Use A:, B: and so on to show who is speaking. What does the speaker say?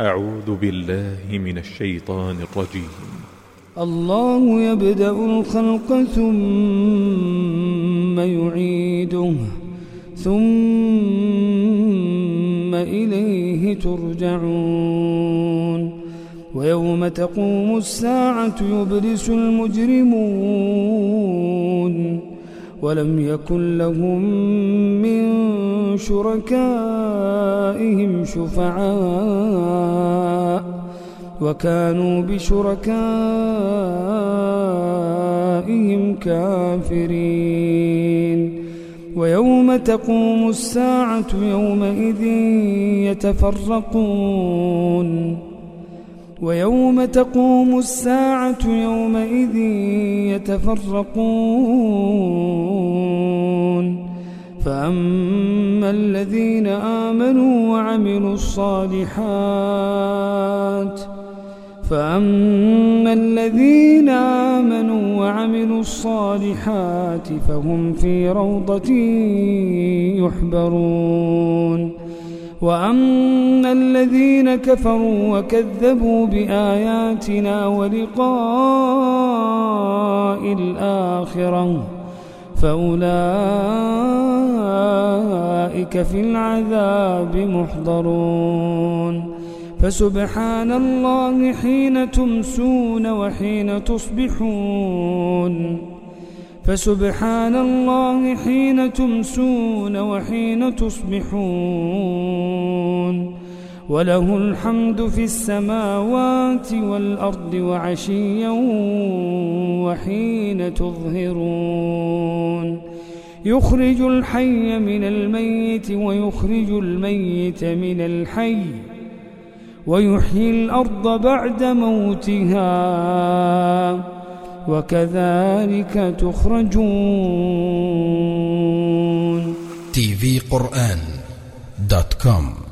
A: أعوذ بالله من الشيطان الرجيم.
B: الله يبدأ الخلق ثم يعيده ثم إليه ترجعون. ويوم تقوم الساعة يبرس المجرمون. ولم يكن لهم من شركائهم شفعاء وكانوا بشركائهم كافرين. ويوم تقوم الساعة يومئذ يتفرقون. ويوم تقوم الساعة يومئذ يتفرقون. فأما الذين آمنوا وعملوا الصالحات. فأما الذين آمنوا وعملوا الصالحات فهم في روضة يحبرون. وأما الذين كفروا وكذبوا بآياتنا ولقاء الآخرة فأولئك في العذاب محضرون. فسبحان الله حين تمسون وحين تصبحون. فسبحان الله حين تمسون وحين تصبحون. وله الحمد في السماوات والأرض وعشيا وحين تظهرون. يخرج الحي من الميت ويخرج الميت من الحي ويحيي الأرض بعد موتها وكذلك تخرجون.
C: TV قرآن dot com